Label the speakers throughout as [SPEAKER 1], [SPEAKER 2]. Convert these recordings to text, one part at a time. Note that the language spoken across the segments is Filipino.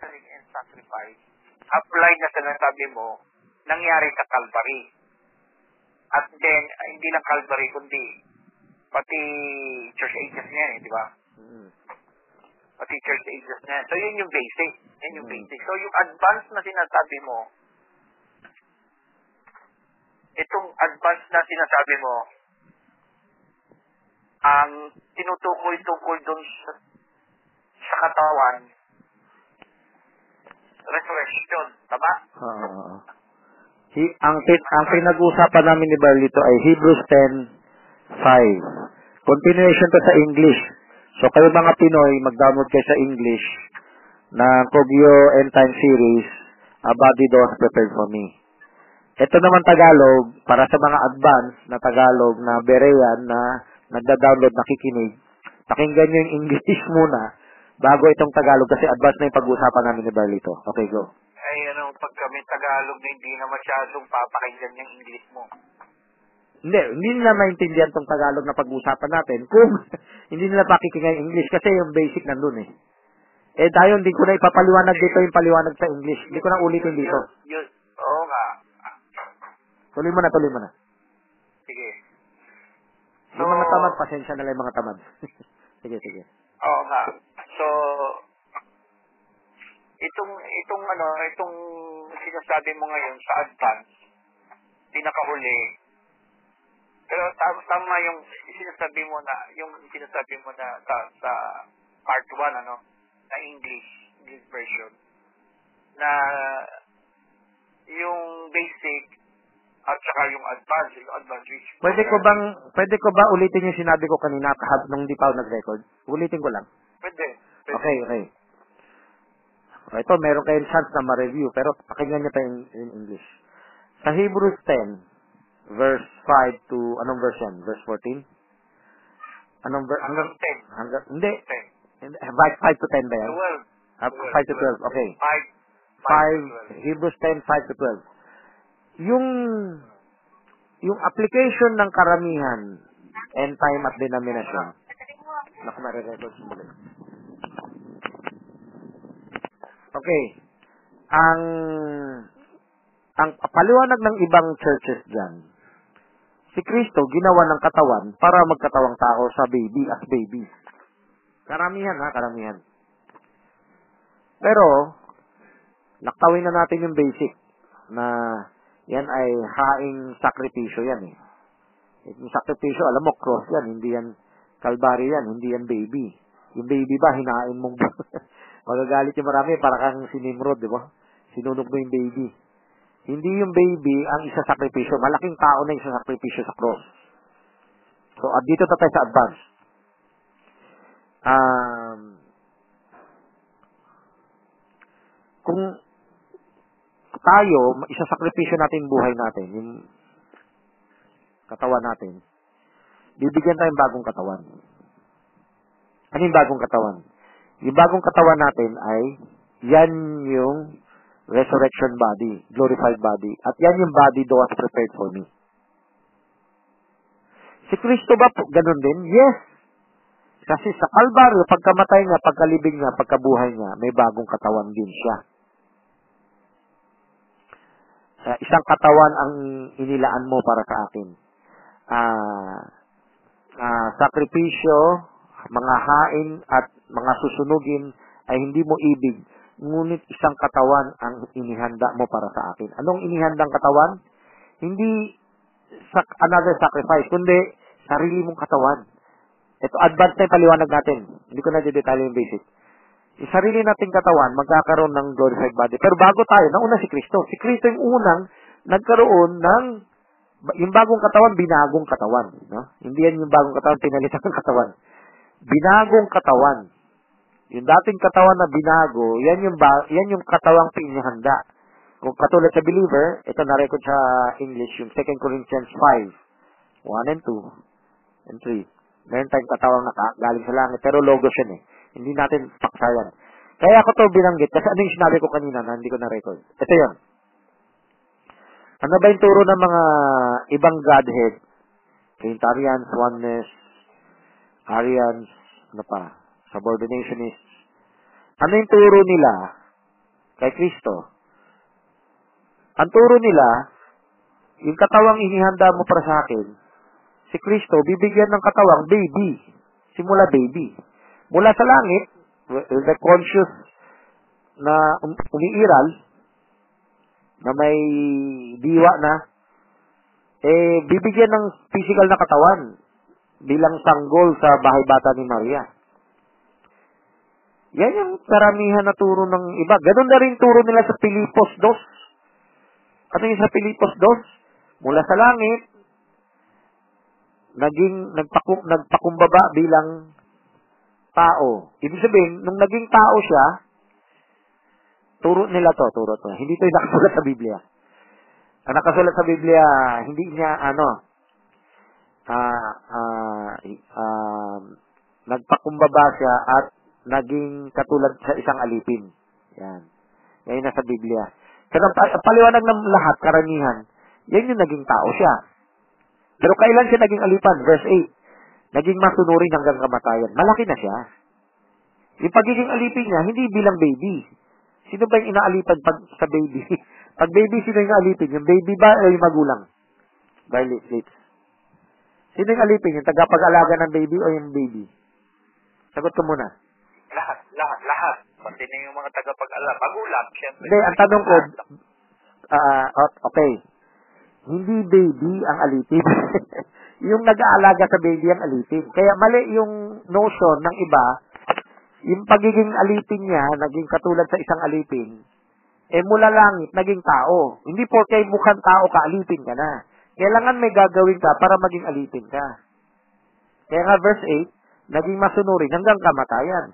[SPEAKER 1] suffering and sacrifice, apply na sa nasabi mo, nangyari sa Calvary. At then, hindi lang Calvary, kundi pati church ages niya eh, di ba?
[SPEAKER 2] Mm.
[SPEAKER 1] Pati church ages niya. So, yun yung basic. Yan yung
[SPEAKER 2] Mm.
[SPEAKER 1] basic. So, yung advance na sinasabi mo, itong advance na sinasabi mo, ang tinutukoy tungkol dun sa, sa katawan, resurrection. Tama?
[SPEAKER 2] Oo, oo. Hi- ang, ang pinag-uusapan namin ni Barlito ay Hebrews 10.5. Continuation to sa English. So kayo mga Pinoy, mag-download kayo sa English na Kogyo End Time Series, A Body Does Prepared for Me. Ito naman Tagalog, para sa mga advanced na Tagalog na Berean na nagda-download, nakikinig, pakinggan nyo yung English muna bago itong Tagalog kasi advanced na yung pag-uusapan namin ni Barlito. Okay, go.
[SPEAKER 1] Ay, ano, pag kami Tagalog na hindi na masyadong papakinggan yung English mo.
[SPEAKER 2] Hindi, hindi nila maintindihan tong Tagalog na pag-uusapan natin kung hindi nila pakikinggan yung English kasi yung basic nandun eh. Eh tayo hindi ko na ipapaliwanag dito yung paliwanag sa English. Hindi ko na ulitin dito.
[SPEAKER 1] Yun, oo nga.
[SPEAKER 2] Tuloy mo na, tuloy mo na.
[SPEAKER 1] Sige.
[SPEAKER 2] Yung mga tamad, pasensya na lang yung mga tamad. sige, sige.
[SPEAKER 1] Oo nga. So, itong, itong ano, itong sinasabi mo ngayon sa advance, pinakahuli, pero tama, tama yung sinasabi mo na, yung sinasabi mo na sa, sa part 1, ano, na English, English version, na yung basic at saka yung advance, yung advance which
[SPEAKER 2] Pwede ko bang, pwede ko ba ulitin yung sinabi ko kanina kahap nung di pa ako nag-record? Ulitin ko lang.
[SPEAKER 1] Pwede.
[SPEAKER 2] Okay, okay. Ito, meron kayong chance na ma-review, pero pakinggan niyo pa in, in English. Sa Hebrews 10, verse 5 to, anong verse yan? Verse 14? Anong verse? Hanggang,
[SPEAKER 1] Hanggang 10.
[SPEAKER 2] hanggang, hindi.
[SPEAKER 1] 10.
[SPEAKER 2] Hindi, Right, 5 to 10 ba yan?
[SPEAKER 1] 12.
[SPEAKER 2] Ah, 5 to 12, okay.
[SPEAKER 1] 5.
[SPEAKER 2] 5, Hebrews 10, 5 to 12. Yung, yung application ng karamihan, end time at denomination. Naku, nare-record muli. Okay. Ang, ang paliwanag ng ibang churches dyan, si Kristo ginawa ng katawan para magkatawang tao sa baby as baby. Karamihan ha, karamihan. Pero, naktawin na natin yung basic na yan ay haing sakripisyo yan eh. Yung sakripisyo, alam mo, cross yan, hindi yan kalbari yan, hindi yan baby. Yung baby ba, hinain mong magagalit yung marami, para kang si Nimrod, di ba? Sinunog mo yung baby. Hindi yung baby ang isa sakripisyo. Malaking tao na isa sakripisyo sa cross. So, at dito na tayo sa advance. Um, kung tayo, isasakripisyo natin yung buhay natin, yung katawan natin, bibigyan tayong bagong katawan. Ano yung bagong katawan? Yung bagong katawan natin ay, yan yung resurrection body, glorified body. At yan yung body that was prepared for me. Si Kristo ba po, ganun din? Yes. Kasi sa Kalbaryo, pagkamatay niya, pagkalibing niya, pagkabuhay niya, may bagong katawan din siya. Uh, isang katawan ang inilaan mo para sa akin. Ah, uh, sakripisyo, mga hain at mga susunugin ay hindi mo ibig, ngunit isang katawan ang inihanda mo para sa akin. Anong inihandang katawan? Hindi sa another sacrifice, kundi sarili mong katawan. Ito, advanced na yung paliwanag natin. Hindi ko na detalye yung basic. Yung sarili nating katawan, magkakaroon ng glorified body. Pero bago tayo, nauna si Kristo. Si Kristo yung unang nagkaroon ng yung bagong katawan, binagong katawan. No? Hindi yan yung bagong katawan, pinalitan ng katawan. Binagong katawan. Yung dating katawan na binago, yan yung, ba, yan yung katawang pinihanda. Kung katulad sa believer, ito na-record sa English, yung 2 Corinthians 5, 1 and 2, and 3. Meron tayong katawang naka, galing sa langit, pero logos yan eh. Hindi natin paksayan. Kaya ako to binanggit, kasi ano yung sinabi ko kanina na hindi ko na-record. Ito yun. Ano ba yung turo ng mga ibang Godhead? Trinitarians, Oneness, Arians, ano pa, Subordinationists. Ano yung turo nila kay Kristo, ang turo nila, yung katawang inihanda mo para sa akin, si Kristo, bibigyan ng katawang baby. Simula baby. Mula sa langit, the conscious na um, umiiral, na may diwa na, eh, bibigyan ng physical na katawan bilang sanggol sa bahay bata ni Maria. Yan yung karamihan na turo ng iba. Ganun na rin turo nila sa Pilipos 2. Ano yung sa Pilipos 2? Mula sa langit, naging nagpaku, nagpakumbaba bilang tao. Ibig sabihin, nung naging tao siya, turo nila to, turo to. Hindi to yung nakasulat sa Biblia. Ang nakasulat sa Biblia, hindi niya, ano, ah, ah, ah, nagpakumbaba siya at naging katulad sa isang alipin. Yan. Yan yung nasa Biblia. Ang paliwanag ng lahat, karamihan, yan yung naging tao siya. Pero kailan siya naging alipan? Verse 8. Naging masunurin hanggang kamatayan. Malaki na siya. Yung pagiging alipin niya, hindi bilang baby. Sino ba yung inaalipan pag sa baby? pag baby, sino yung alipin? Yung baby ba o yung magulang? Violet lips. Sino yung alipin? Yung tagapag-alaga ng baby o yung baby? Sagot ko muna.
[SPEAKER 1] Lahat, lahat, lahat. Pati na yung mga tagapag-alam. Magulang, syempre.
[SPEAKER 2] Hindi, ang tanong ko, ah, o- okay. Hindi baby ang alipin. yung nag-aalaga sa baby ang alipin. Kaya mali yung notion ng iba, yung pagiging alipin niya, naging katulad sa isang alipin, eh mula langit, naging tao. Hindi porke mukhang tao ka, alipin ka na. Kailangan may gagawin ka para maging alipin ka. Kaya nga verse 8, naging masunurin hanggang kamatayan.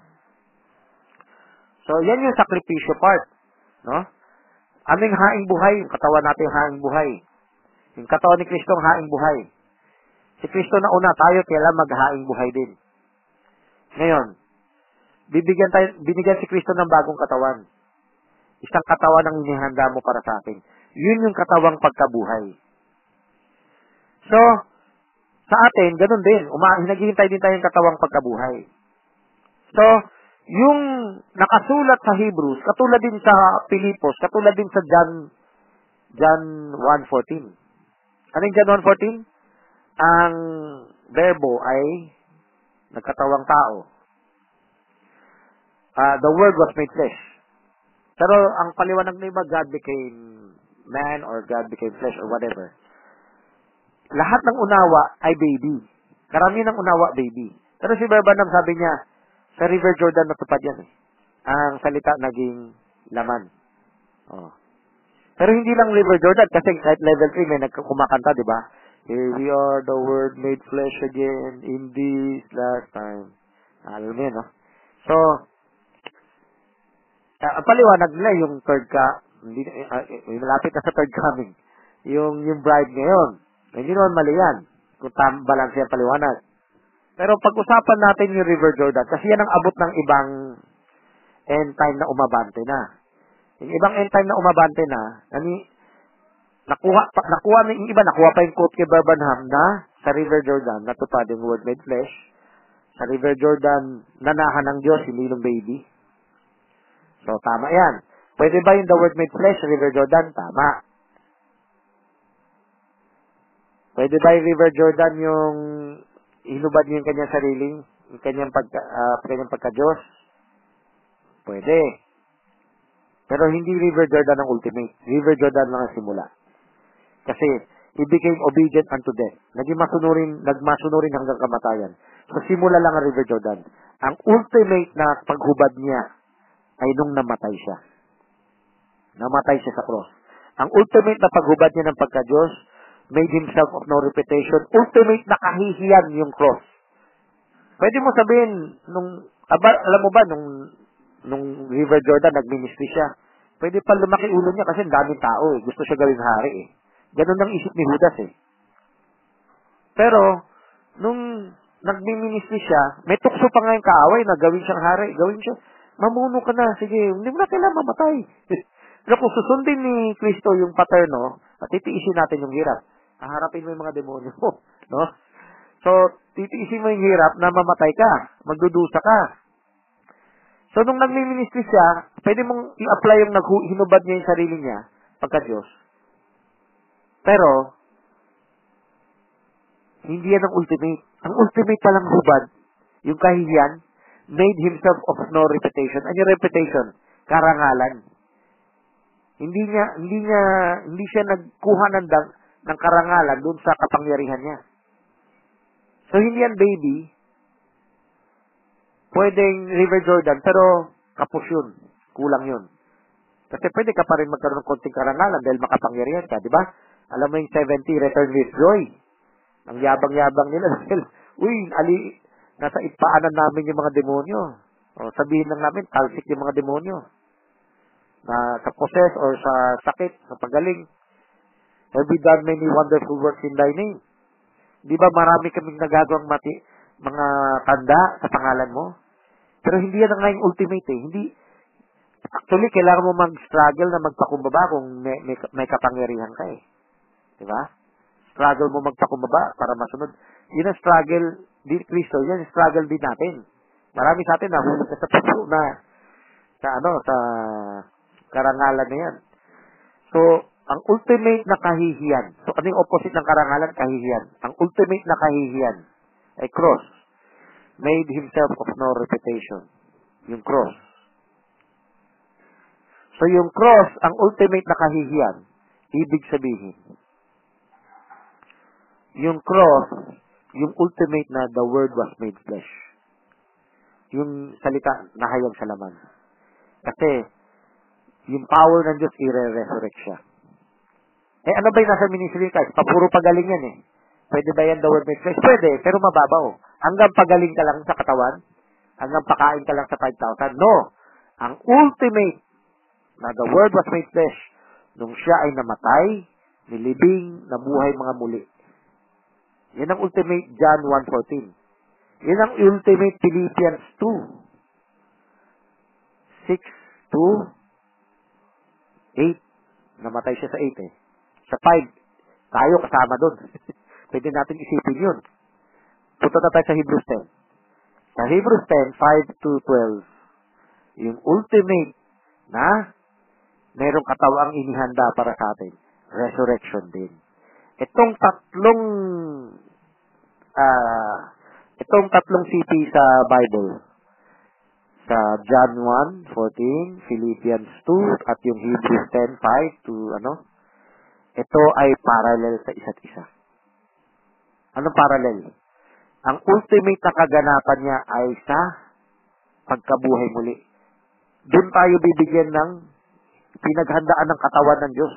[SPEAKER 2] So, yan yung sakripisyo part. No? Aming haing buhay, yung katawan natin yung haing buhay. Yung katawan ni Kristo ang haing buhay. Si Kristo na una, tayo kailan maghaing buhay din. Ngayon, bibigyan tayo, binigyan si Kristo ng bagong katawan. Isang katawan ang inihanda mo para sa akin. Yun yung katawang pagkabuhay. So, sa atin, ganun din. Uma, naghihintay din tayong katawang pagkabuhay. So, yung nakasulat sa Hebrews, katulad din sa Pilipos, katulad din sa John John 1.14. Ano John 1.14? Ang verbo ay nagkatawang tao. Ah, the Word was made flesh. Pero ang paliwanag ng iba, God became man or God became flesh or whatever. Lahat ng unawa ay baby. Karamihan ng unawa, baby. Pero si Barbanam sabi niya, sa River Jordan natupad yan eh. Ang salita naging laman. Oh. Pero hindi lang River Jordan kasi kahit level 3 may nagkumakanta, di ba? Here we are, the word made flesh again in this last time. Alam mo yun, no? So, uh, ang paliwanag nila yung third ka, hindi, uh, malapit na sa third coming. Yung, yung bride ngayon. Hindi naman mali yan. Kung tam, balance yan paliwanag. Pero pag-usapan natin yung River Jordan, kasi yan ang abot ng ibang end time na umabante na. Yung ibang end time na umabante na, nani, nakuha, pa, nakuha na yung iba, nakuha pa yung quote kay Barbanham na sa River Jordan, natupad yung word made flesh. Sa River Jordan, nanahan ng Diyos, hindi ng baby. So, tama yan. Pwede ba yung the word made flesh River Jordan? Tama. Pwede ba yung River Jordan yung hinubad niya yung kanyang sariling, yung kanyang, pagka, uh, kanyang pagka-Diyos? Pwede. Pero hindi River Jordan ang ultimate. River Jordan lang ang simula. Kasi, he became obedient unto death. Naging masunurin, nagmasunurin hanggang kamatayan. So, simula lang ang River Jordan. Ang ultimate na paghubad niya ay nung namatay siya. Namatay siya sa cross. Ang ultimate na paghubad niya ng pagka-Diyos, made himself of no reputation. Ultimate na kahihiyan yung cross. Pwede mo sabihin, nung, aba, alam mo ba, nung, nung River Jordan, nag-ministry siya, pwede pa lumaki ulo niya kasi daming tao eh. Gusto siya gawing hari eh. Ganun ang isip ni Judas eh. Pero, nung nagmi-ministry siya, may tukso pa nga yung kaaway na gawin siyang hari. Gawin siya, mamuno ka na, sige, hindi mo na kailangan mamatay. Pero kung susundin ni Kristo yung paterno, at titiisin natin yung hirap, haharapin mo yung mga demonyo mo. No? So, titiisin mo yung hirap na mamatay ka, magdudusa ka. So, nung nagmi-ministry siya, pwede mong i-apply yung hinubad niya yung sarili niya pagka Diyos. Pero, hindi yan ang ultimate. Ang ultimate palang hubad, yung kahihiyan, made himself of no reputation. Ano yung reputation? Karangalan. Hindi niya, hindi niya, hindi siya nagkuha ng, dag, ng karangalan doon sa kapangyarihan niya. So, hindi yan baby. Pwedeng River Jordan, pero kapos yun. Kulang yun. Kasi pwede ka pa rin magkaroon ng konting karangalan dahil makapangyarihan ka, di ba? Alam mo yung 70 return with joy. Ang yabang-yabang nila dahil, uy, ali, nasa ipaanan namin yung mga demonyo. O sabihin lang namin, talsik yung mga demonyo. Na sa possess or sa sakit, sa pagaling. Have we done many wonderful works in thy name? Di ba marami kaming nagagawang mati, mga tanda sa pangalan mo? Pero hindi yan ang ngayong ultimate eh. Hindi, actually, kailangan mo mag-struggle na magpakumbaba kung may, may, may kapangyarihan ka eh. Di ba? Struggle mo magpakumbaba para masunod. Yun ang struggle di Kristo. Yan struggle din natin. Marami sa atin na sa puso na sa ano, sa karangalan na yan. So, ang ultimate na kahihiyan. So, ano yung opposite ng karangalan? Kahihiyan. Ang ultimate na kahihiyan ay cross. Made himself of no reputation. Yung cross. So, yung cross, ang ultimate na kahihiyan, ibig sabihin, yung cross, yung ultimate na the word was made flesh. Yung salita, nahayag sa laman. Kasi, yung power ng Diyos, i-resurrect siya. Eh, ano ba yung nasa ministry ka? Papuro pagaling yan eh. Pwede ba yan the word flesh? Pwede, pero mababaw. Hanggang pagaling ka lang sa katawan? Hanggang pakain ka lang sa 5,000? No. Ang ultimate na the word was made flesh, nung siya ay namatay, nilibing, nabuhay mga muli. Yan ang ultimate John 1.14. Yan ang ultimate Philippians 2. 6 to 8. Namatay siya sa 8 eh. Sa 5, tayo kasama doon. Pwede natin isipin yun. Punta na tayo sa Hebrews 10. Sa Hebrews 10, 5 to 12, yung ultimate na merong katawang inihanda para sa atin. Resurrection din. Itong tatlong ah itong tatlong CP sa Bible sa John 1, 14, Philippians 2, at yung Hebrews 10, 5 to ano, ito ay parallel sa isa't isa. Anong parallel? Ang ultimate na kaganapan niya ay sa pagkabuhay muli. Doon tayo bibigyan ng pinaghandaan ng katawan ng Diyos.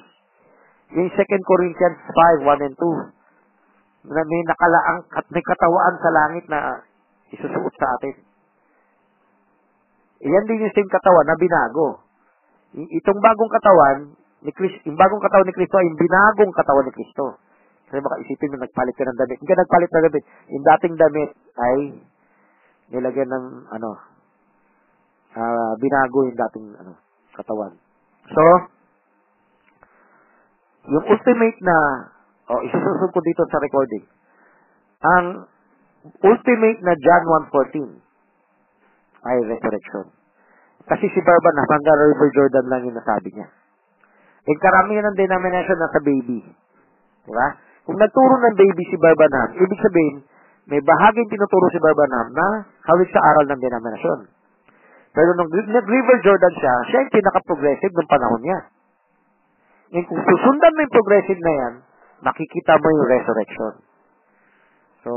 [SPEAKER 2] Yung 2 Corinthians 5, 1 and 2, na may nakalaang at may katawaan sa langit na isusuot sa atin. Iyan din yung same katawan na binago. Itong bagong katawan ni Kristo, yung bagong katawan ni Kristo ay yung binagong katawan ni Kristo. Kasi baka isipin mo, nagpalit ka ng damit. Hindi ka nagpalit ng damit. Yung dating damit ay nilagyan ng, ano, ah, binago yung dating, ano, katawan. So, yung ultimate na, oh, isususog ko dito sa recording. Ang ultimate na John 1.14 ay resurrection. Kasi si Barbanab, hanggang River Jordan lang yung nasabi niya. Eh, karamihan ng denomination nasa baby. Di ba? Kung nagturo ng baby si Barbanab, ibig sabihin, may bahaging tinuturo si Barbanab na hawig sa aral ng denominasyon. Pero nung nag-River Jordan siya, siya yung pinaka-progressive ng panahon niya. Ngayon, kung susundan mo yung progressive na yan, makikita mo yung resurrection. So,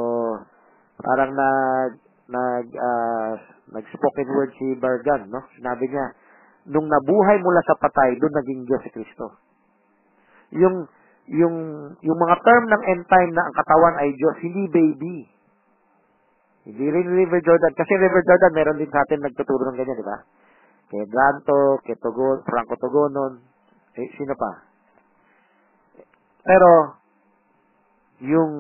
[SPEAKER 2] parang nag, nag, ah, nag-spoken word si Bargan, no? Sinabi niya, nung nabuhay mula sa patay, doon naging Diyos si Kristo. Yung, yung, yung mga term ng end time na ang katawan ay Diyos, hindi baby. Hindi rin River Jordan. Kasi River Jordan, meron din sa atin nagtuturo ng ganyan, di ba? Kay Branto, kay Togon, Franco Togonon, eh, sino pa? Pero, yung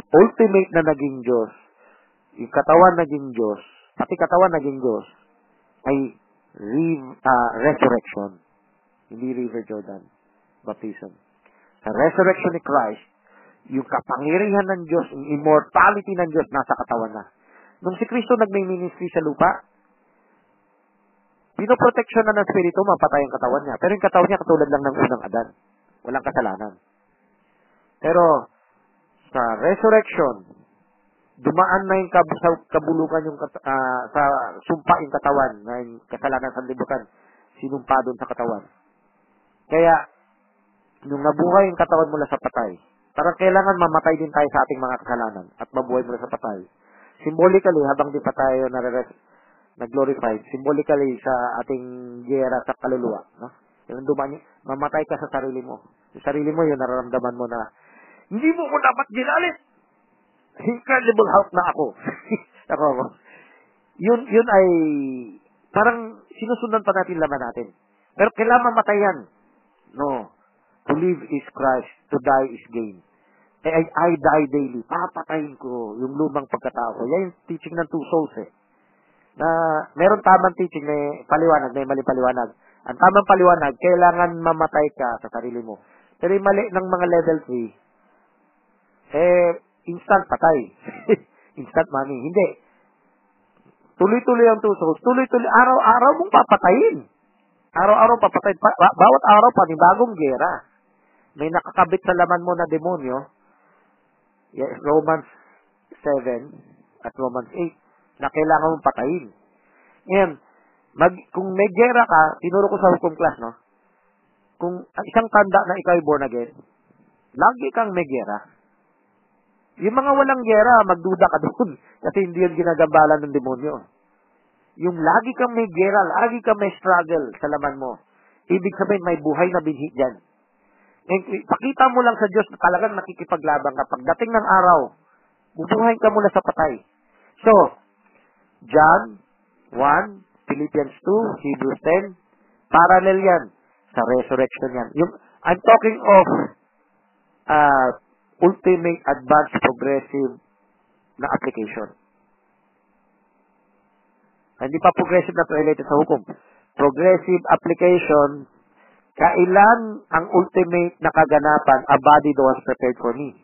[SPEAKER 2] ultimate na naging Diyos, yung katawan naging Diyos, pati katawan naging Diyos, ay re- ah, resurrection. Hindi River Jordan. Baptism. Sa resurrection ni Christ, yung kapangyarihan ng Diyos, yung immortality ng Diyos, nasa katawan na. Nung si Kristo nagmay ministry sa lupa, pinoproteksyon na ng Espiritu, mapatay ang katawan niya. Pero yung katawan niya katulad lang ng unang Adan. Walang kasalanan. Pero, sa resurrection, dumaan na yung kab- sa kabulukan yung kat- ah, sa sumpa yung katawan na yung kasalanan sa libutan sinumpa doon sa katawan. Kaya, nung nabuhay yung katawan mula sa patay, parang kailangan mamatay din tayo sa ating mga kasalanan at mabuhay mula sa patay. Symbolically, habang di pa tayo nare- nag-glorified, symbolically sa ating gera sa kaluluwa, no? Yung dumaan, mamatay ka sa sarili mo. Sa sarili mo, yun nararamdaman mo na, hindi mo ko dapat ginalit. Incredible Hulk na ako. ako ako. Yun, yun ay, parang sinusundan pa natin laman natin. Pero kailangan mamatay yan. No. To live is Christ, to die is gain. Eh, I, I die daily. Papatayin ko yung lumang pagkatao ko. Yan yung teaching ng two souls eh. Na meron tamang teaching, may paliwanag, may mali paliwanag. Ang tamang paliwanag, kailangan mamatay ka sa sarili mo. Pero yung mali ng mga level 3, eh, instant patay. instant money. Hindi. Tuloy-tuloy ang souls. Tuloy-tuloy. Araw-araw mong papatayin. Araw-araw papatayin. Pa- ba- bawat araw panibagong gera. May nakakabit sa laman mo na demonyo. Yes, Romans 7 at Romans 8 na kailangan mong patayin. Ngayon, mag, kung may gera ka, tinuro ko sa hukom class, no? Kung ang isang tanda na ikaw ay born again, lagi kang may gera. Yung mga walang gera, magduda ka doon. Kasi hindi yun ginagambala ng demonyo. Yung lagi kang may gera, lagi kang may struggle sa laman mo. Ibig sabihin, may buhay na binhi dyan. And, pakita mo lang sa Diyos na talagang nakikipaglaban ka. Pagdating ng araw, bubuhay ka mula sa patay. So, John 1, Philippians 2, Hebrews 10, parallel yan sa resurrection yan. Yung, I'm talking of uh, ultimate advanced progressive na application. Hindi pa progressive na related sa hukom. Progressive application, kailan ang ultimate na kaganapan, a body that was prepared for me.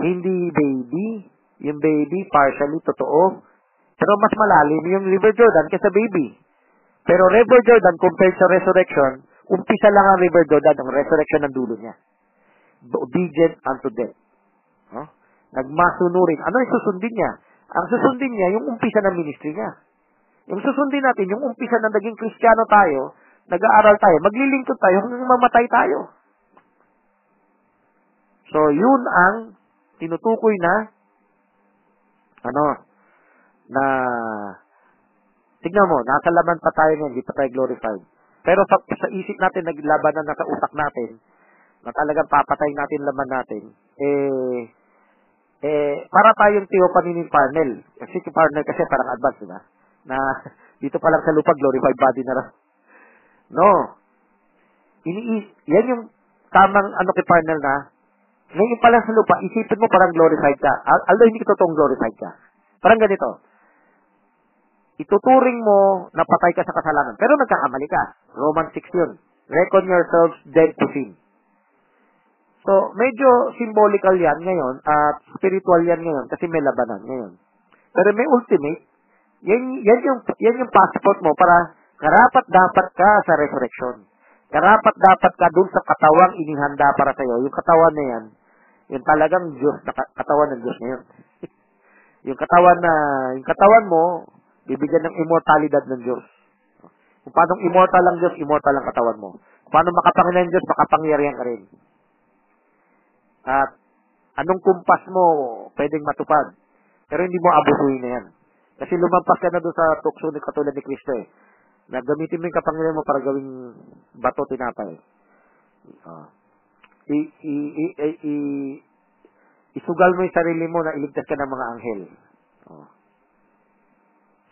[SPEAKER 2] Hindi baby, yung baby partially totoo, pero mas malalim yung River Jordan kaysa baby. Pero River Jordan compared sa resurrection, umpisa lang ang River Jordan, ang resurrection ng dulo niya obedient unto death. No? Nagmasunurin. Ano yung susundin niya? Ang susundin niya, yung umpisa ng ministry niya. Yung susundin natin, yung umpisa na naging kristyano tayo, nag-aaral tayo, maglilingkod tayo hanggang mamatay tayo. So, yun ang tinutukoy na ano, na tignan mo, nasa laman pa tayo ngayon, hindi pa tayo glorified. Pero sa, sa isip natin, naglaban na nasa utak natin, na talagang papatay natin laman natin, eh, eh, para tayong Theophany ni Parnell. Kasi si Parnell kasi parang advance, di ba? Na dito pa lang sa lupa, glorified body na lang. No. Ini yan yung tamang ano kay Parnell na, ngayon pa lang sa lupa, isipin mo parang glorified ka. Al- Although hindi ka totoong glorified ka. Parang ganito. Ituturing mo na patay ka sa kasalanan. Pero nagkakamali ka. Romans 6 yun. Reckon yourselves dead to sin. So, medyo symbolical yan ngayon at spiritual yan ngayon kasi may labanan ngayon. Pero may ultimate, yan, yan, yung, yan yung passport mo para karapat dapat ka sa resurrection. Karapat dapat ka dun sa katawang inihanda para sa'yo. Yung katawan na yan, yung talagang Diyos, na katawan ng Diyos ngayon. yung katawan na, yung katawan mo, bibigyan ng immortalidad ng Diyos. Kung paano immortal ang Diyos, immortal ang katawan mo. Kung paano makapangyarihan ng Diyos, makapangyarihan ka rin. At anong kumpas mo pwedeng matupad. Pero hindi mo abusuhin na yan. Kasi lumampas ka na doon sa tukso ni katulad ni Kristo eh. Na gamitin mo yung kapangyarihan mo para gawing bato tinapay. Uh, i, i, i, i, i, isugal mo yung sarili mo na iligtas ka ng mga anghel. Oh.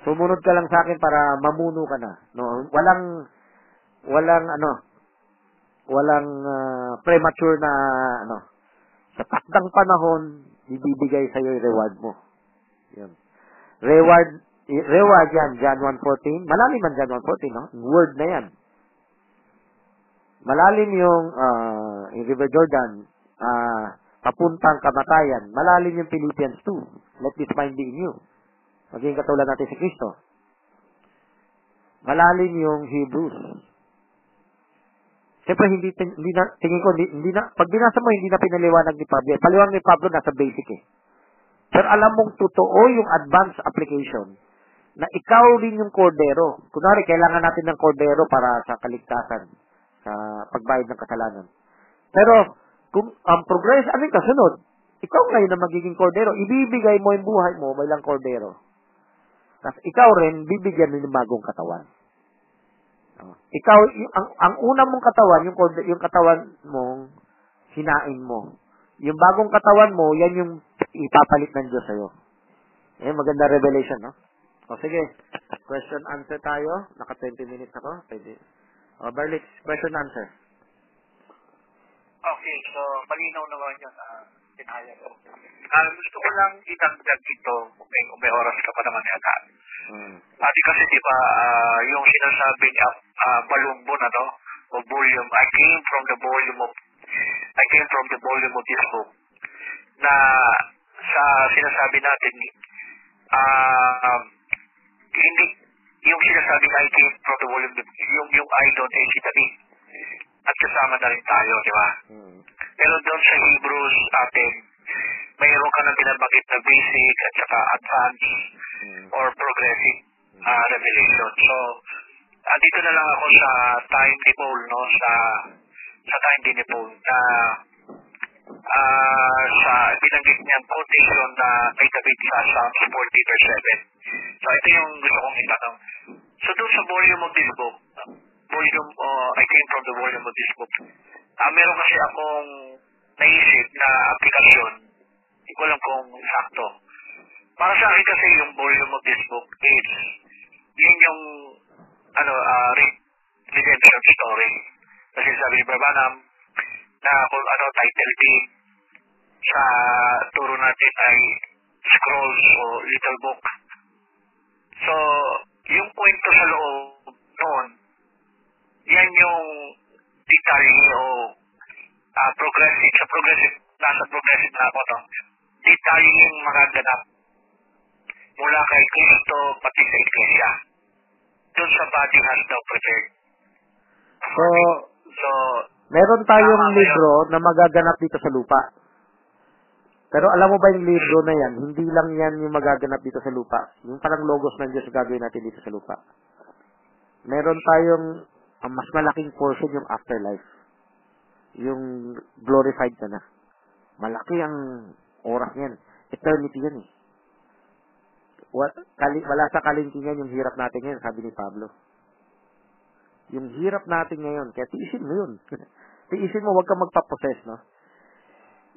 [SPEAKER 2] Sumunod ka lang sa akin para mamuno ka na. No, walang walang ano, walang uh, premature na ano, sa takdang panahon, ibibigay sa iyo yung reward mo. Yun. Reward, reward yan, John 1.14. Malalim man John 1.14, no? Word na yan. Malalim yung, uh, yung River Jordan, uh, papuntang kamatayan. Malalim yung Philippians 2. Let this mind be in you. Maging katulad natin si Kristo. malalim yung Hebrews. Siyempre, hindi, hindi na, tingin ko, hindi, hindi na, pag binasa mo, hindi na pinaliwanag ni Pablo. Paliwanag ni Pablo nasa basic eh. Pero alam mong totoo yung advanced application na ikaw rin yung kordero. Kunwari, kailangan natin ng kordero para sa kaligtasan, sa pagbayad ng kasalanan. Pero, kung ang progress, ano yung kasunod? Ikaw ngayon na magiging kordero. Ibibigay mo yung buhay mo, may lang kordero. Tapos ikaw rin, bibigyan mo ng bagong katawan. Oh. Ikaw, yung, ang, ang una mong katawan, yung, yung katawan mong hinain mo. Yung bagong katawan mo, yan yung ipapalit ng Diyos sa'yo. Eh, maganda revelation, no? O, sige. Question answer tayo. Naka 20 minutes ako. Pwede. O, Berlix, question answer.
[SPEAKER 1] Okay, so malinaw naman yun. Uh, pinayag ko. Uh, gusto ko lang idagdag dito, kung may, kung may oras ka pa naman yata. Hmm. Ati kasi di ba, uh, yung sinasabi niya, uh, balumbon, ano, o volume, I came from the volume of, I came from the volume of this book, na sa sinasabi natin, uh, um, hindi, yung sinasabi na I came from the volume, yung, yung I don't hesitate, at kasama na rin tayo, di ba? Hmm. Pero doon sa Hebrews atin, mayroon ka na binabanggit na basic at saka advanced hmm. or progressive uh, revelation. So, andito na lang ako sa time ni Paul, no? Sa sa time din ni Paul na uh, sa binanggit niyang quotation na may David sa Psalms 40 verse 7. So, ito yung gusto kong itanong. So, doon sa volume of this book, volume, uh, I came from the volume of this book. Uh, meron kasi akong naisip na aplikasyon. Hindi ko alam kung sakto. Para sa akin kasi yung volume of this book is yun yung ano, uh, redemption story. Kasi sabi ni Brabanam na kung ano title deed sa turo natin ay scrolls o little book. So, yung kwento sa loob noon, yan yung detalye o uh, progressive, sa progressive, nasa progressive na ako, no? detalye yung magaganap mula kay Kristo pati sa Iglesia. Doon sa body has now prepared.
[SPEAKER 2] So, so meron tayong uh, libro na magaganap dito sa lupa. Pero alam mo ba yung libro na yan, hindi lang yan yung magaganap dito sa lupa. Yung parang logos ng Diyos gagawin natin dito sa lupa. Meron tayong ang mas malaking portion yung afterlife. Yung glorified ka na. Malaki ang oras niyan. Eternity yan eh. Wala sa kalintingan yung hirap natin ngayon, sabi ni Pablo. Yung hirap natin ngayon, kaya tiisin mo yun. tiisin mo, huwag ka magpaprocess, no?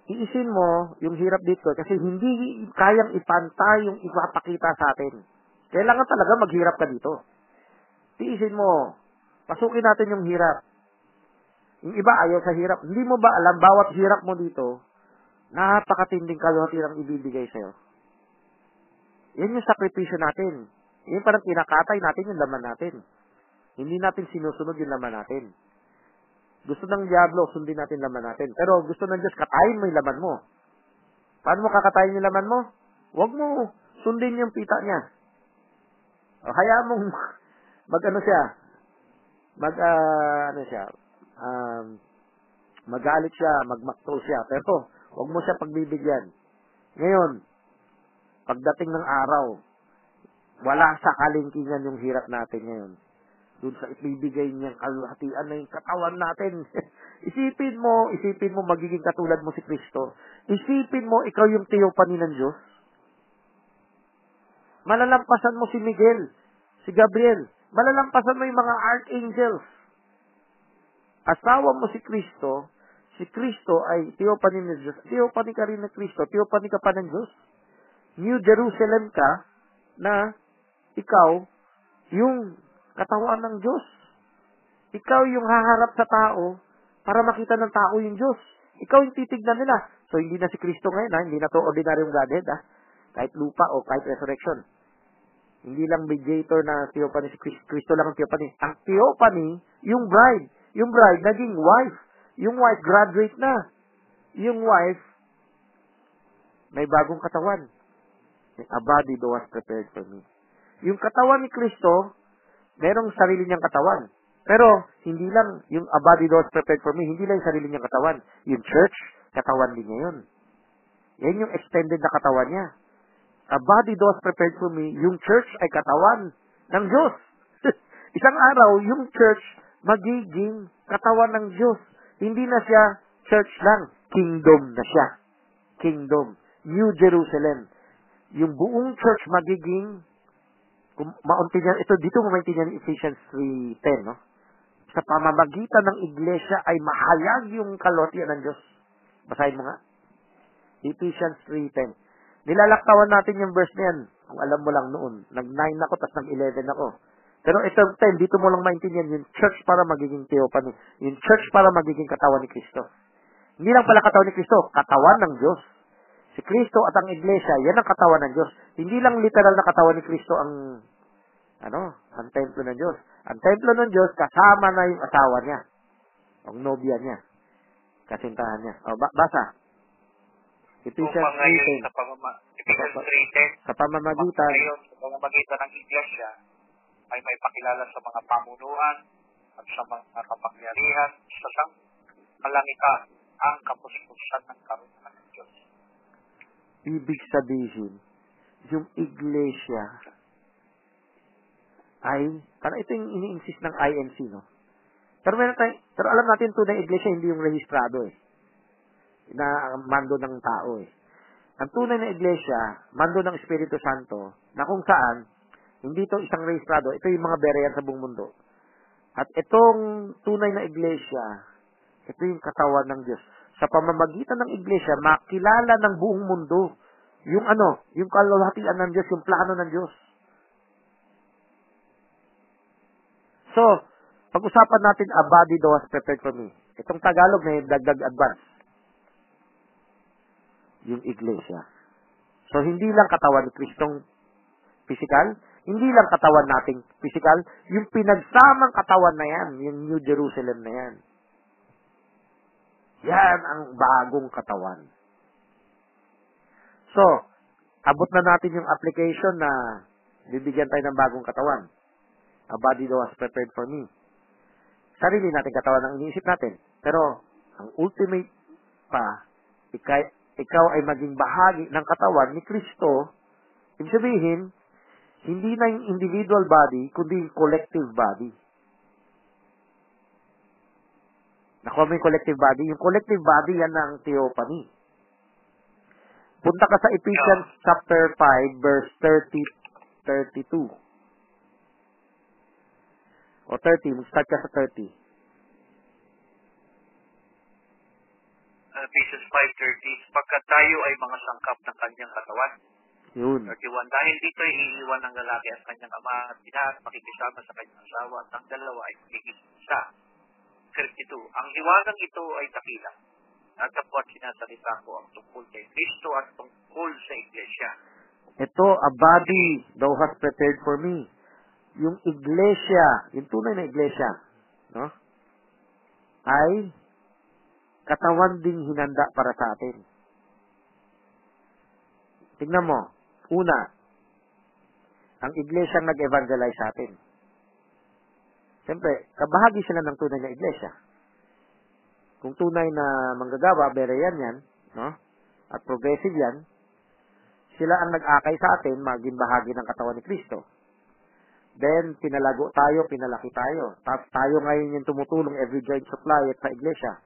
[SPEAKER 2] Tiisin mo yung hirap dito kasi hindi kayang ipantay yung ipapakita sa atin. Kailangan talaga maghirap ka dito. Tiisin mo, Pasukin natin yung hirap. Yung iba ayaw sa hirap. Hindi mo ba alam, bawat hirap mo dito, napakatinding kaluhati ang ibibigay sa'yo. Yan yung sakripisyo natin. Yan parang kinakatay natin yung laman natin. Hindi natin sinusunod yung laman natin. Gusto ng Diablo, sundin natin laman natin. Pero gusto ng Diyos, katayin mo yung laman mo. Paano mo kakatayin yung laman mo? Huwag mo sundin yung pita niya. O, hayaan mong mag-ano siya, mag uh, ano siya, um, magalit siya, magmakto siya, pero huwag mo siya pagbibigyan. Ngayon, pagdating ng araw, wala sa kalingkingan yung hirap natin ngayon. Doon sa ibibigay niyang kalahatian na yung katawan natin. isipin mo, isipin mo magiging katulad mo si Kristo. Isipin mo, ikaw yung tiyopani ng Diyos. Malalampasan mo si Miguel, si Gabriel, malalampasan mo yung mga archangels. Asawa mo si Kristo, si Kristo ay teopani ng Diyos. Teopani ka rin ng Kristo, teopani ka pa ng Diyos. New Jerusalem ka na ikaw yung katawan ng Diyos. Ikaw yung haharap sa tao para makita ng tao yung Diyos. Ikaw yung titignan nila. So, hindi na si Kristo ngayon, ha? hindi na to ordinaryong Godhead, ha? kahit lupa o kahit resurrection. Hindi lang mediator na theophany si Kristo lang ang theophany. Ang theophany, yung bride. Yung bride, naging wife. Yung wife, graduate na. Yung wife, may bagong katawan. A body that was prepared for me. Yung katawan ni Kristo, merong sarili niyang katawan. Pero, hindi lang yung a body that was prepared for me, hindi lang yung sarili niyang katawan. Yung church, katawan din niya yun. Yan yung extended na katawan niya. A body that was prepared for me, yung church ay katawan ng Diyos. Isang araw, yung church magiging katawan ng Diyos. Hindi na siya church lang, kingdom na siya. Kingdom. New Jerusalem. Yung buong church magiging kung maintindihan, ito dito mo maintindihan Ephesians 3.10, no? Sa pamamagitan ng iglesia ay mahayag yung kalootian ng Diyos. Basahin mo nga. Ephesians 3.10. Nilalaktawan natin yung verse na yan. Kung alam mo lang noon. Nag-9 ako, tapos nag-11 ako. Pero ito 10, dito mo lang maintindihan yung church para magiging theophany. Yung church para magiging katawan ni Kristo. Hindi lang pala katawan ni Kristo, katawan ng Diyos. Si Kristo at ang iglesia, yan ang katawan ng Diyos. Hindi lang literal na katawan ni Kristo ang ano, ang templo ng Diyos. Ang templo ng Diyos kasama na yung asawa niya. Ang nobya niya. Kasintahan niya. O, ba- basa. Ephesians
[SPEAKER 1] Upang ngayon
[SPEAKER 2] 3.10
[SPEAKER 1] sa pamama, Ephesians 3.10,
[SPEAKER 2] Sa pamamagitan,
[SPEAKER 1] ngayon sa pamamagitan ng iglesia ay may pakilala sa mga pamunuan at sa mga kapangyarihan sa sang kalangitan ang kapuspusan ng karunan ng Diyos.
[SPEAKER 2] ibig sabihin, yung iglesia ay, parang ito yung ini-insist ng INC, no? Pero meron tayo, pero alam natin tunay iglesia hindi yung rehistrado eh. Na mando ng tao eh. Ang tunay na iglesia, mando ng Espiritu Santo, na kung saan, hindi ito isang rehistrado, ito yung mga bereyan sa buong mundo. At itong tunay na iglesia, ito yung katawan ng Diyos. Sa pamamagitan ng iglesia, makilala ng buong mundo yung ano, yung kalwalhatian ng Diyos, yung plano ng Diyos. So, pag-usapan natin a body that was prepared for me. Itong Tagalog may dagdag advance. Yung iglesia. So, hindi lang katawan ni Kristong physical, hindi lang katawan nating physical, yung pinagsamang katawan na yan, yung New Jerusalem na yan. Yan ang bagong katawan. So, abot na natin yung application na bibigyan tayo ng bagong katawan. A body that was prepared for me. Sarili natin katawan ang iniisip natin. Pero, ang ultimate pa, ikaw, ikaw ay maging bahagi ng katawan ni Kristo. Ibig sabihin, hindi na yung individual body, kundi yung collective body. Nakuha mo yung collective body? Yung collective body, yan ang theophany. Punta ka sa Ephesians chapter 5, verse 30, 32. O 30, mag-start ka sa 30.
[SPEAKER 1] Ephesians 5.30, Pagkat tayo ay mga sangkap ng kanyang katawan.
[SPEAKER 2] Yun.
[SPEAKER 1] 31, Dahil dito ay iiwan ng lalaki ang kanyang ama at ina at makikisama sa kanyang asawa at ang dalawa ay magiging isa. 32, Ang liwanag ito ay takila. At kapwa sinasalita ko ang tungkol kay Kristo at tungkol sa iglesia.
[SPEAKER 2] Ito, a body thou hast prepared for me. Yung iglesia, yung tunay na iglesia, no? Ay katawan ding hinanda para sa atin. Tingnan mo, una, ang iglesia ang nag-evangelize sa atin. Siyempre, kabahagi sila ng tunay na iglesia. Kung tunay na manggagawa, bereyan yan, no? At progressive yan, sila ang nag-akay sa atin, maging bahagi ng katawan ni Kristo. Then, pinalago tayo, pinalaki tayo. Tapos tayo ngayon yung tumutulong every joint supply at sa iglesia.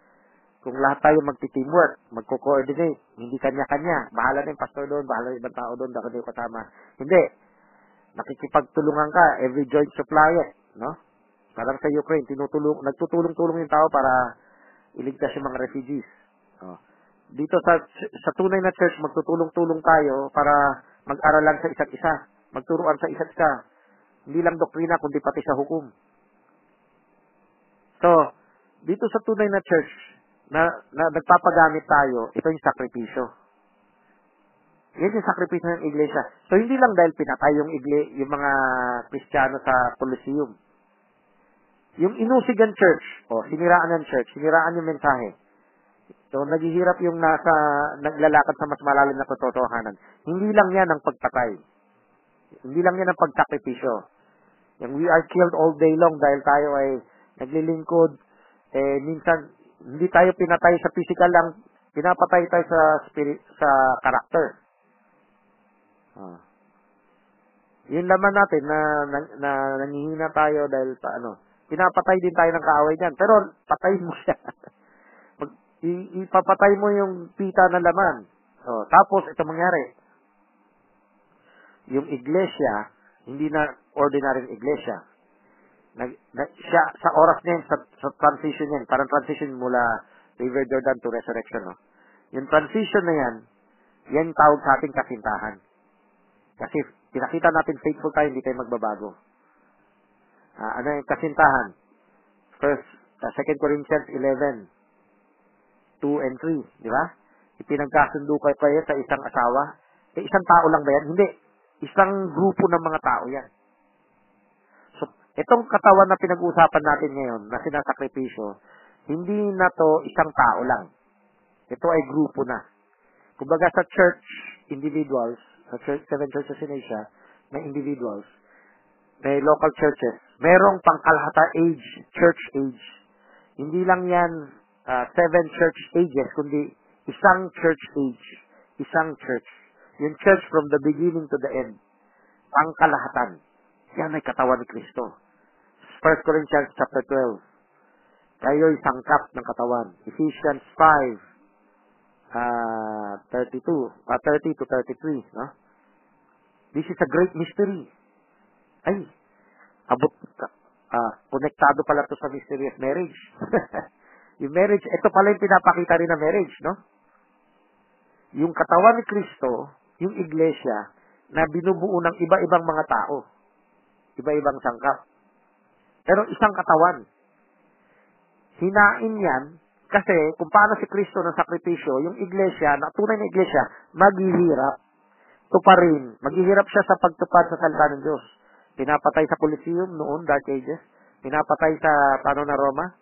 [SPEAKER 2] Kung lahat tayo magti-teamwork, magko-coordinate, hindi kanya-kanya, bahala na yung pastor doon, bahala yung ibang tao doon, baka yung kasama. Hindi. Nakikipagtulungan ka, every joint supplier, no? Parang sa Ukraine, tinutulong, nagtutulong-tulong yung tao para iligtas yung mga refugees. Oh. Dito sa sa tunay na church, magtutulong-tulong tayo para mag-aralan sa isa't isa, magturuan sa isa't isa. Hindi lang doktrina, kundi pati sa hukom. So, dito sa tunay na church, na, na nagpapagamit tayo, ito yung sakripisyo. Yan yung sakripisyo ng iglesia. So, hindi lang dahil pinatay yung, igle, yung mga Kristiyano sa Colosseum. Yung inusigan church, o siniraan ng church, siniraan yung mensahe. So, naghihirap yung nasa, naglalakad sa mas malalim na katotohanan. Hindi lang yan ang pagpatay. Hindi lang yan ang pagsakripisyo. Yung we are killed all day long dahil tayo ay naglilingkod. Eh, minsan, hindi tayo pinatay sa physical lang, pinapatay tayo sa spirit, sa character. Ah. Yun laman natin na, na, na nangihina tayo dahil pa, ano, pinapatay din tayo ng kaaway diyan. Pero patay mo siya. Mag, i- ipapatay mo yung pita na laman. Oh, tapos ito mangyari. Yung iglesia, hindi na ordinary iglesia. Nag, nag, siya, sa oras yun, sa, sa transition niyan, parang transition mula River Jordan to resurrection, no? Yung transition na yan, yan tawag sa ating kasintahan. Kasi pinakita natin faithful tayo, hindi tayo magbabago. Ah, ano yung kasintahan? First, uh, 2 Corinthians 11, 2 and 3, di ba? Ipinagkasundo kayo kayo sa isang asawa. Eh, isang tao lang ba yan? Hindi. Isang grupo ng mga tao yan. Itong katawan na pinag-uusapan natin ngayon, na sinasakripisyo, hindi na to isang tao lang. Ito ay grupo na. Kumbaga sa church, individuals, sa church, seven churches in Asia, may individuals, may local churches, merong pangkalahata age, church age. Hindi lang yan uh, seven church ages, kundi isang church age, isang church. Yung church from the beginning to the end, pangkalahatan. Yan ay katawan ni Kristo. 1 Corinthians chapter 12. Kayo'y sangkap ng katawan. Ephesians 5, uh, 32, uh, 30 to 33. No? This is a great mystery. Ay, abot, uh, konektado pala to sa mystery of marriage. yung marriage, ito pala yung pinapakita rin ng marriage, no? Yung katawan ni Kristo, yung iglesia, na binubuo ng iba-ibang mga tao. Iba-ibang sangkap. Pero isang katawan. Hinain yan kasi kung paano si Kristo ng sakripisyo, yung iglesia, na tunay na iglesia, maghihirap. Ito pa rin. Maghihirap siya sa pagtupad sa salita ng Diyos. Pinapatay sa Colosseum noon, Dark Ages. Pinapatay sa paano na Roma.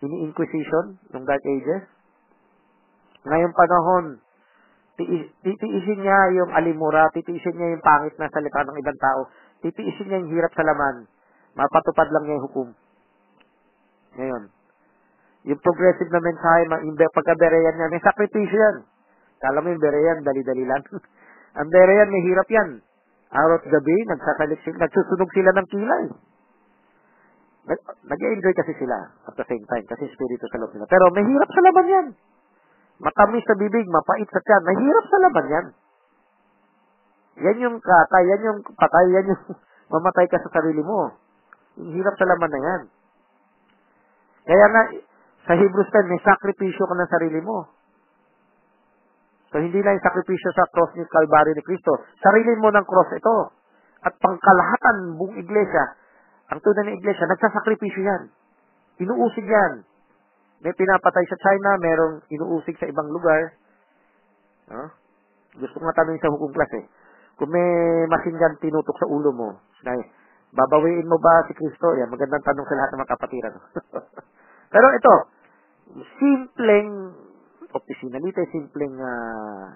[SPEAKER 2] Ini-inquisition, ng Dark Ages. Ngayong panahon, tiis, titiisin niya yung alimura, titiisin niya yung pangit na salita ng ibang tao, titiisin niya yung hirap sa laman, mapatupad lang niya yung hukom. Ngayon, yung progressive na mensahe, pagka-bereyan niya, may sakripisyo yan. Kala mo yung bereyan, dali-dali lang. Ang bereyan, may hirap yan. Araw at gabi, nagsusunog sila ng kilay. Nag-enjoy kasi sila at the same time, kasi spirito sa loob nila. Pero may hirap sa laban yan. Matamis sa bibig, mapait sa tiyan. Mahirap sa laban yan. Yan yung katay, yan yung patay, yan yung mamatay ka sa sarili mo. Hirap sa laban na yan. Kaya nga, sa Hebrews 10, may sakripisyo ka ng sarili mo. So, hindi lang yung sakripisyo sa cross ni Calvary ni Kristo. Sarili mo ng cross ito. At pangkalahatan buong iglesia, ang tunay ng iglesia, nagsasakripisyo yan. Inuusig yan. May pinapatay sa China, merong inuusig sa ibang lugar. No? Gusto ko nga sa hukom class eh. Kung may masingan tinutok sa ulo mo, sinay, babawiin mo ba si Kristo? Yan, magandang tanong sa lahat ng mga kapatiran. Pero ito, simpleng opisinalite, simpleng uh,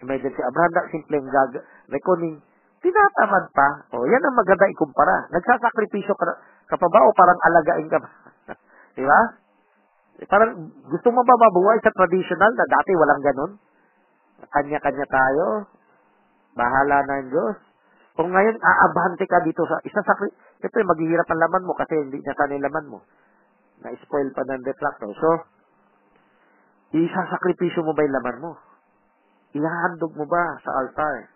[SPEAKER 2] emergency abrahanda, simpleng gag reckoning, tinatamad pa. O, yan ang maganda ikumpara. Nagsasakripisyo ka, ka pa ba o parang alagain ka ba? Di ba? Parang gusto mo ba mabuhay sa traditional na dati walang ganun? Kanya-kanya tayo. Bahala na ang Diyos. Kung ngayon, aabante ka dito sa isa sa... Siyempre, maghihirap ang laman mo kasi hindi niya sana yung laman mo. Na-spoil pa ng detractor. So, isasakripisyo mo ba yung laman mo? Ihahandog mo ba sa altar?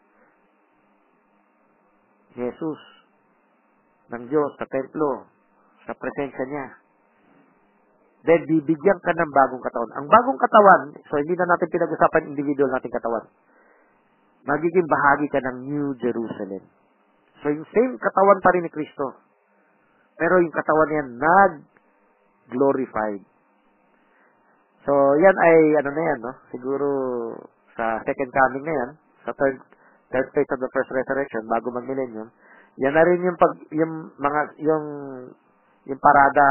[SPEAKER 2] Jesus, ng Diyos, sa templo, sa presensya niya. Then, bibigyan ka ng bagong katawan. Ang bagong katawan, so hindi na natin pinag-usapan individual nating katawan. Magiging bahagi ka ng New Jerusalem. So, yung same katawan pa rin ni Kristo. Pero yung katawan niya nag-glorified. So, yan ay, ano na yan, no? Siguro, sa second coming na yan, sa third, third phase of the first resurrection, bago mag-millennium, yan na rin yung pag, yung mga, yung, yung parada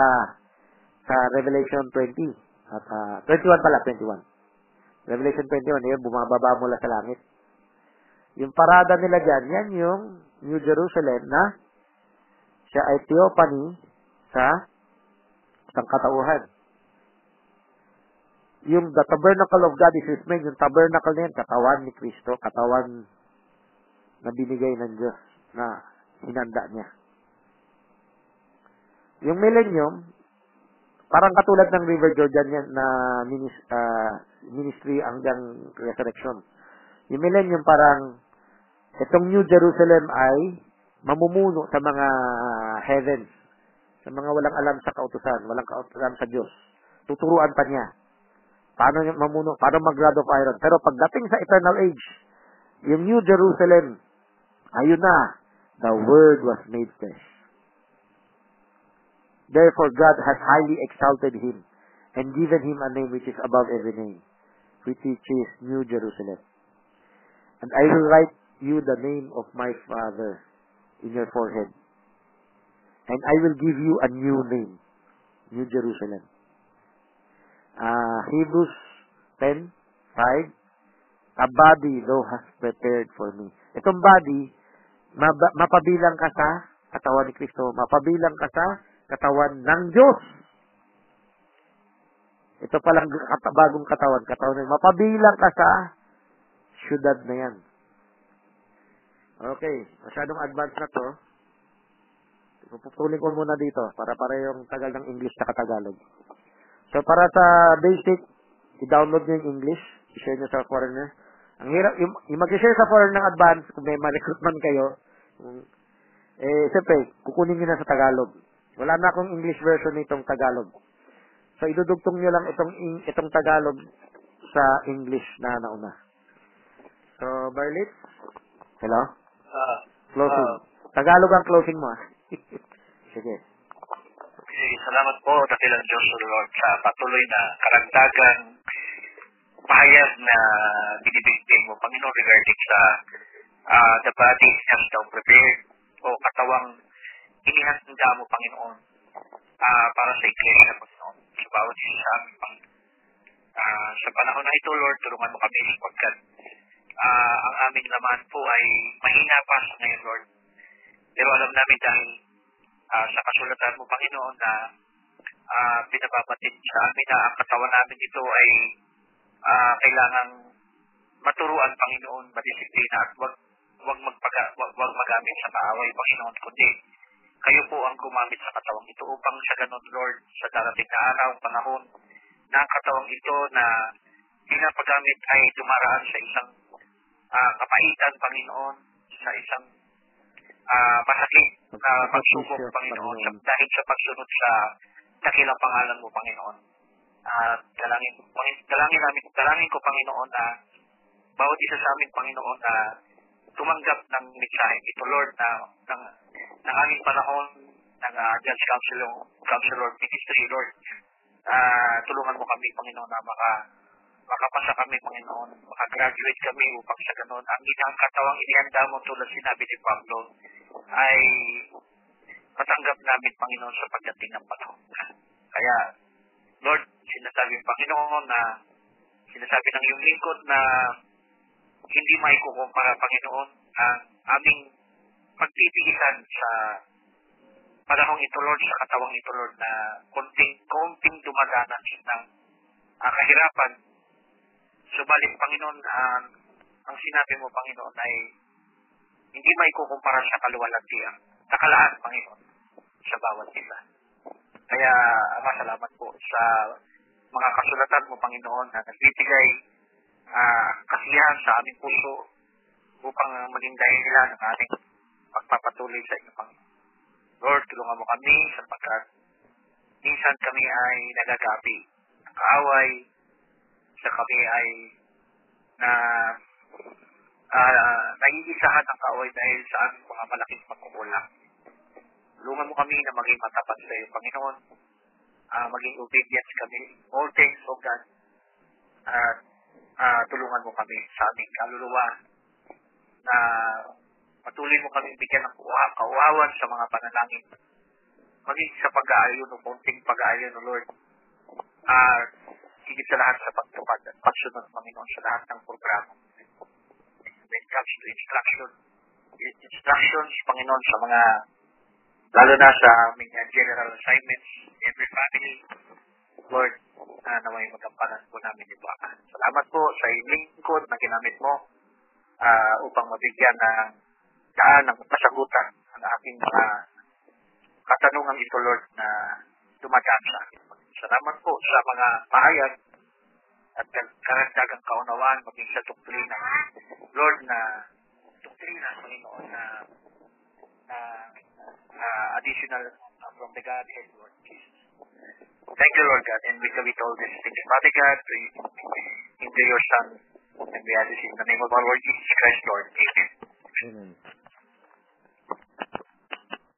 [SPEAKER 2] sa Revelation 20. At, uh, 21 pala, 21. Revelation 21, yun, bumababa mula sa langit. Yung parada nila dyan, yan yung New Jerusalem na Siya ay theophany sa isang katauhan. Yung the tabernacle of God is His man, yung tabernacle na yan, katawan ni Kristo, katawan na binigay ng Diyos na hinanda niya. Yung millennium, parang katulad ng River Jordan yan na minis, uh, ministry hanggang resurrection. Yung millennium parang itong New Jerusalem ay mamumuno sa mga heavens, sa mga walang alam sa kautusan, walang kautusan sa Diyos. Tuturuan pa niya. Paano mamuno? Paano mag-rod of iron? Pero pagdating sa eternal age, yung New Jerusalem, ayun na, the Word was made flesh. Therefore, God has highly exalted him and given him a name which is above every name, which is New Jerusalem. And I will write you the name of my Father in your forehead. And I will give you a new name, New Jerusalem. Uh, Hebrews 10, 5, A body thou hast prepared for me. Itong body, mapabilang ka sa katawan ni Kristo, mapabilang ka sa katawan ng Diyos. Ito palang bagong katawan, katawan ng mapabilang ka sa syudad na yan. Okay, masyadong advanced na to. Puputulin ko muna dito para parehong tagal ng English sa Tagalog. So, para sa basic, i-download nyo yung English, i-share nyo sa foreigner. Ang hirap, yung, yung mag-share sa foreigner ng advance, kung may ma-recruit man kayo, eh, siyempre, kukunin nyo na sa Tagalog. Wala na akong English version nitong Tagalog. So, idudugtong nyo lang itong, itong Tagalog sa English na nauna. So, Barlit? Hello?
[SPEAKER 1] Uh,
[SPEAKER 2] closing. Uh, Tagalog ang closing mo. Ah. Sige.
[SPEAKER 1] Sige, salamat po, dakilang Diyos, Lord, sa patuloy na karagdagan pahayag na binibigay mo, Panginoon, regarding sa uh, the body has thou prepared o katawang inihanda mo, Panginoon, uh, para sa iglesia, Panginoon, sa bawat isa sa amin, Panginoon. Uh, sa panahon na ito, Lord, tulungan mo kami sapagkat uh, ang aming laman po ay mahina pa sa ngayon, Lord. Pero alam namin dahil uh, sa kasulatan mo, Panginoon, na uh, pinababatid sa amin na ang katawan namin ito ay uh, kailangang maturuan, Panginoon, madisiplina at wag wag magpaga, wag, wag magamit sa kaaway, Panginoon, kundi kayo po ang gumamit sa katawang ito upang sa ganun, Lord, sa darating na araw, panahon, na ang katawang ito na pinapagamit ay dumaraan sa isang uh, kapaitan, Panginoon, sa isang uh, masakit na uh, pagsubok, Panginoon, sa, dahil sa pagsunod sa dakilang pangalan mo, Panginoon. At uh, dalangin, dalangin namin, dalangin ko, Panginoon, na bawat isa sa amin, Panginoon, na tumanggap ng mensahe ito, Lord, na ng, ng aming panahon ng uh, Judge Counselor, Counselor Ministry, Lord. Uh, tulungan mo kami, Panginoon, na maka makapasa kami, Panginoon, makagraduate kami upang sa ganun. Ang inang katawang inihanda mo tulad sinabi ni Pablo ay matanggap namin, Panginoon, sa pagdating ng panahon. Kaya, Lord, sinasabi ng Panginoon na sinasabi ng iyong lingkod na hindi may kukumpara, Panginoon, ang aming pagtitigisan sa panahong ito, Lord, sa katawang ito, Lord, na konting, konting dumadanas ng uh, kahirapan. Subalit, Panginoon, uh, ang sinabi mo, Panginoon, ay hindi may kukumpara sa kaluwalhatian, nakalaan, Panginoon, sa bawat isa. Kaya, Ama, salamat po sa mga kasulatan mo, Panginoon, na nagbibigay uh, kasiyahan sa aming puso upang maging dahilan ng ating pagpapatuloy sa inyo, Panginoon. Lord, tulungan mo kami sapagkat minsan kami ay nagagapi, nakaaway, sa kami ay na uh, naiisahan ang kaaway dahil sa aming mga malaking pagkukulang. Tulungan mo kami na maging matapat sa iyo, Panginoon. Uh, maging obedient kami. All things, O God. At uh, uh, tulungan mo kami sa aming kaluluwa na patuloy mo kami bigyan ng kauawan sa mga panalangin. Maging sa pag-aayon o konting pag-aayon, O Lord. Uh, higit sa lahat sa pagtupad at pagsunod, Panginoon, sa lahat ng programa. When it comes to instruction, instructions, Panginoon, sa mga lalo na sa aming uh, general assignments, every family, Lord, uh, naway magampanan po namin. Uh, salamat po sa lingkod na ginamit mo uh, upang mabigyan ng daan ng kasagutan ang aking mga katanungan ito, Lord, na dumadaan sa akin. Salamat po sa mga pahayag at karagdagang kaunawaan maging sa doktrina. Lord, na doktrina, Panginoon, na, na, na additional from the Godhead, Lord Jesus. Thank you, Lord God, and we commit all these things, Father God, to, into your Son, and we ask this in the name of our Lord Jesus Christ, Lord. Amen.
[SPEAKER 2] Amen.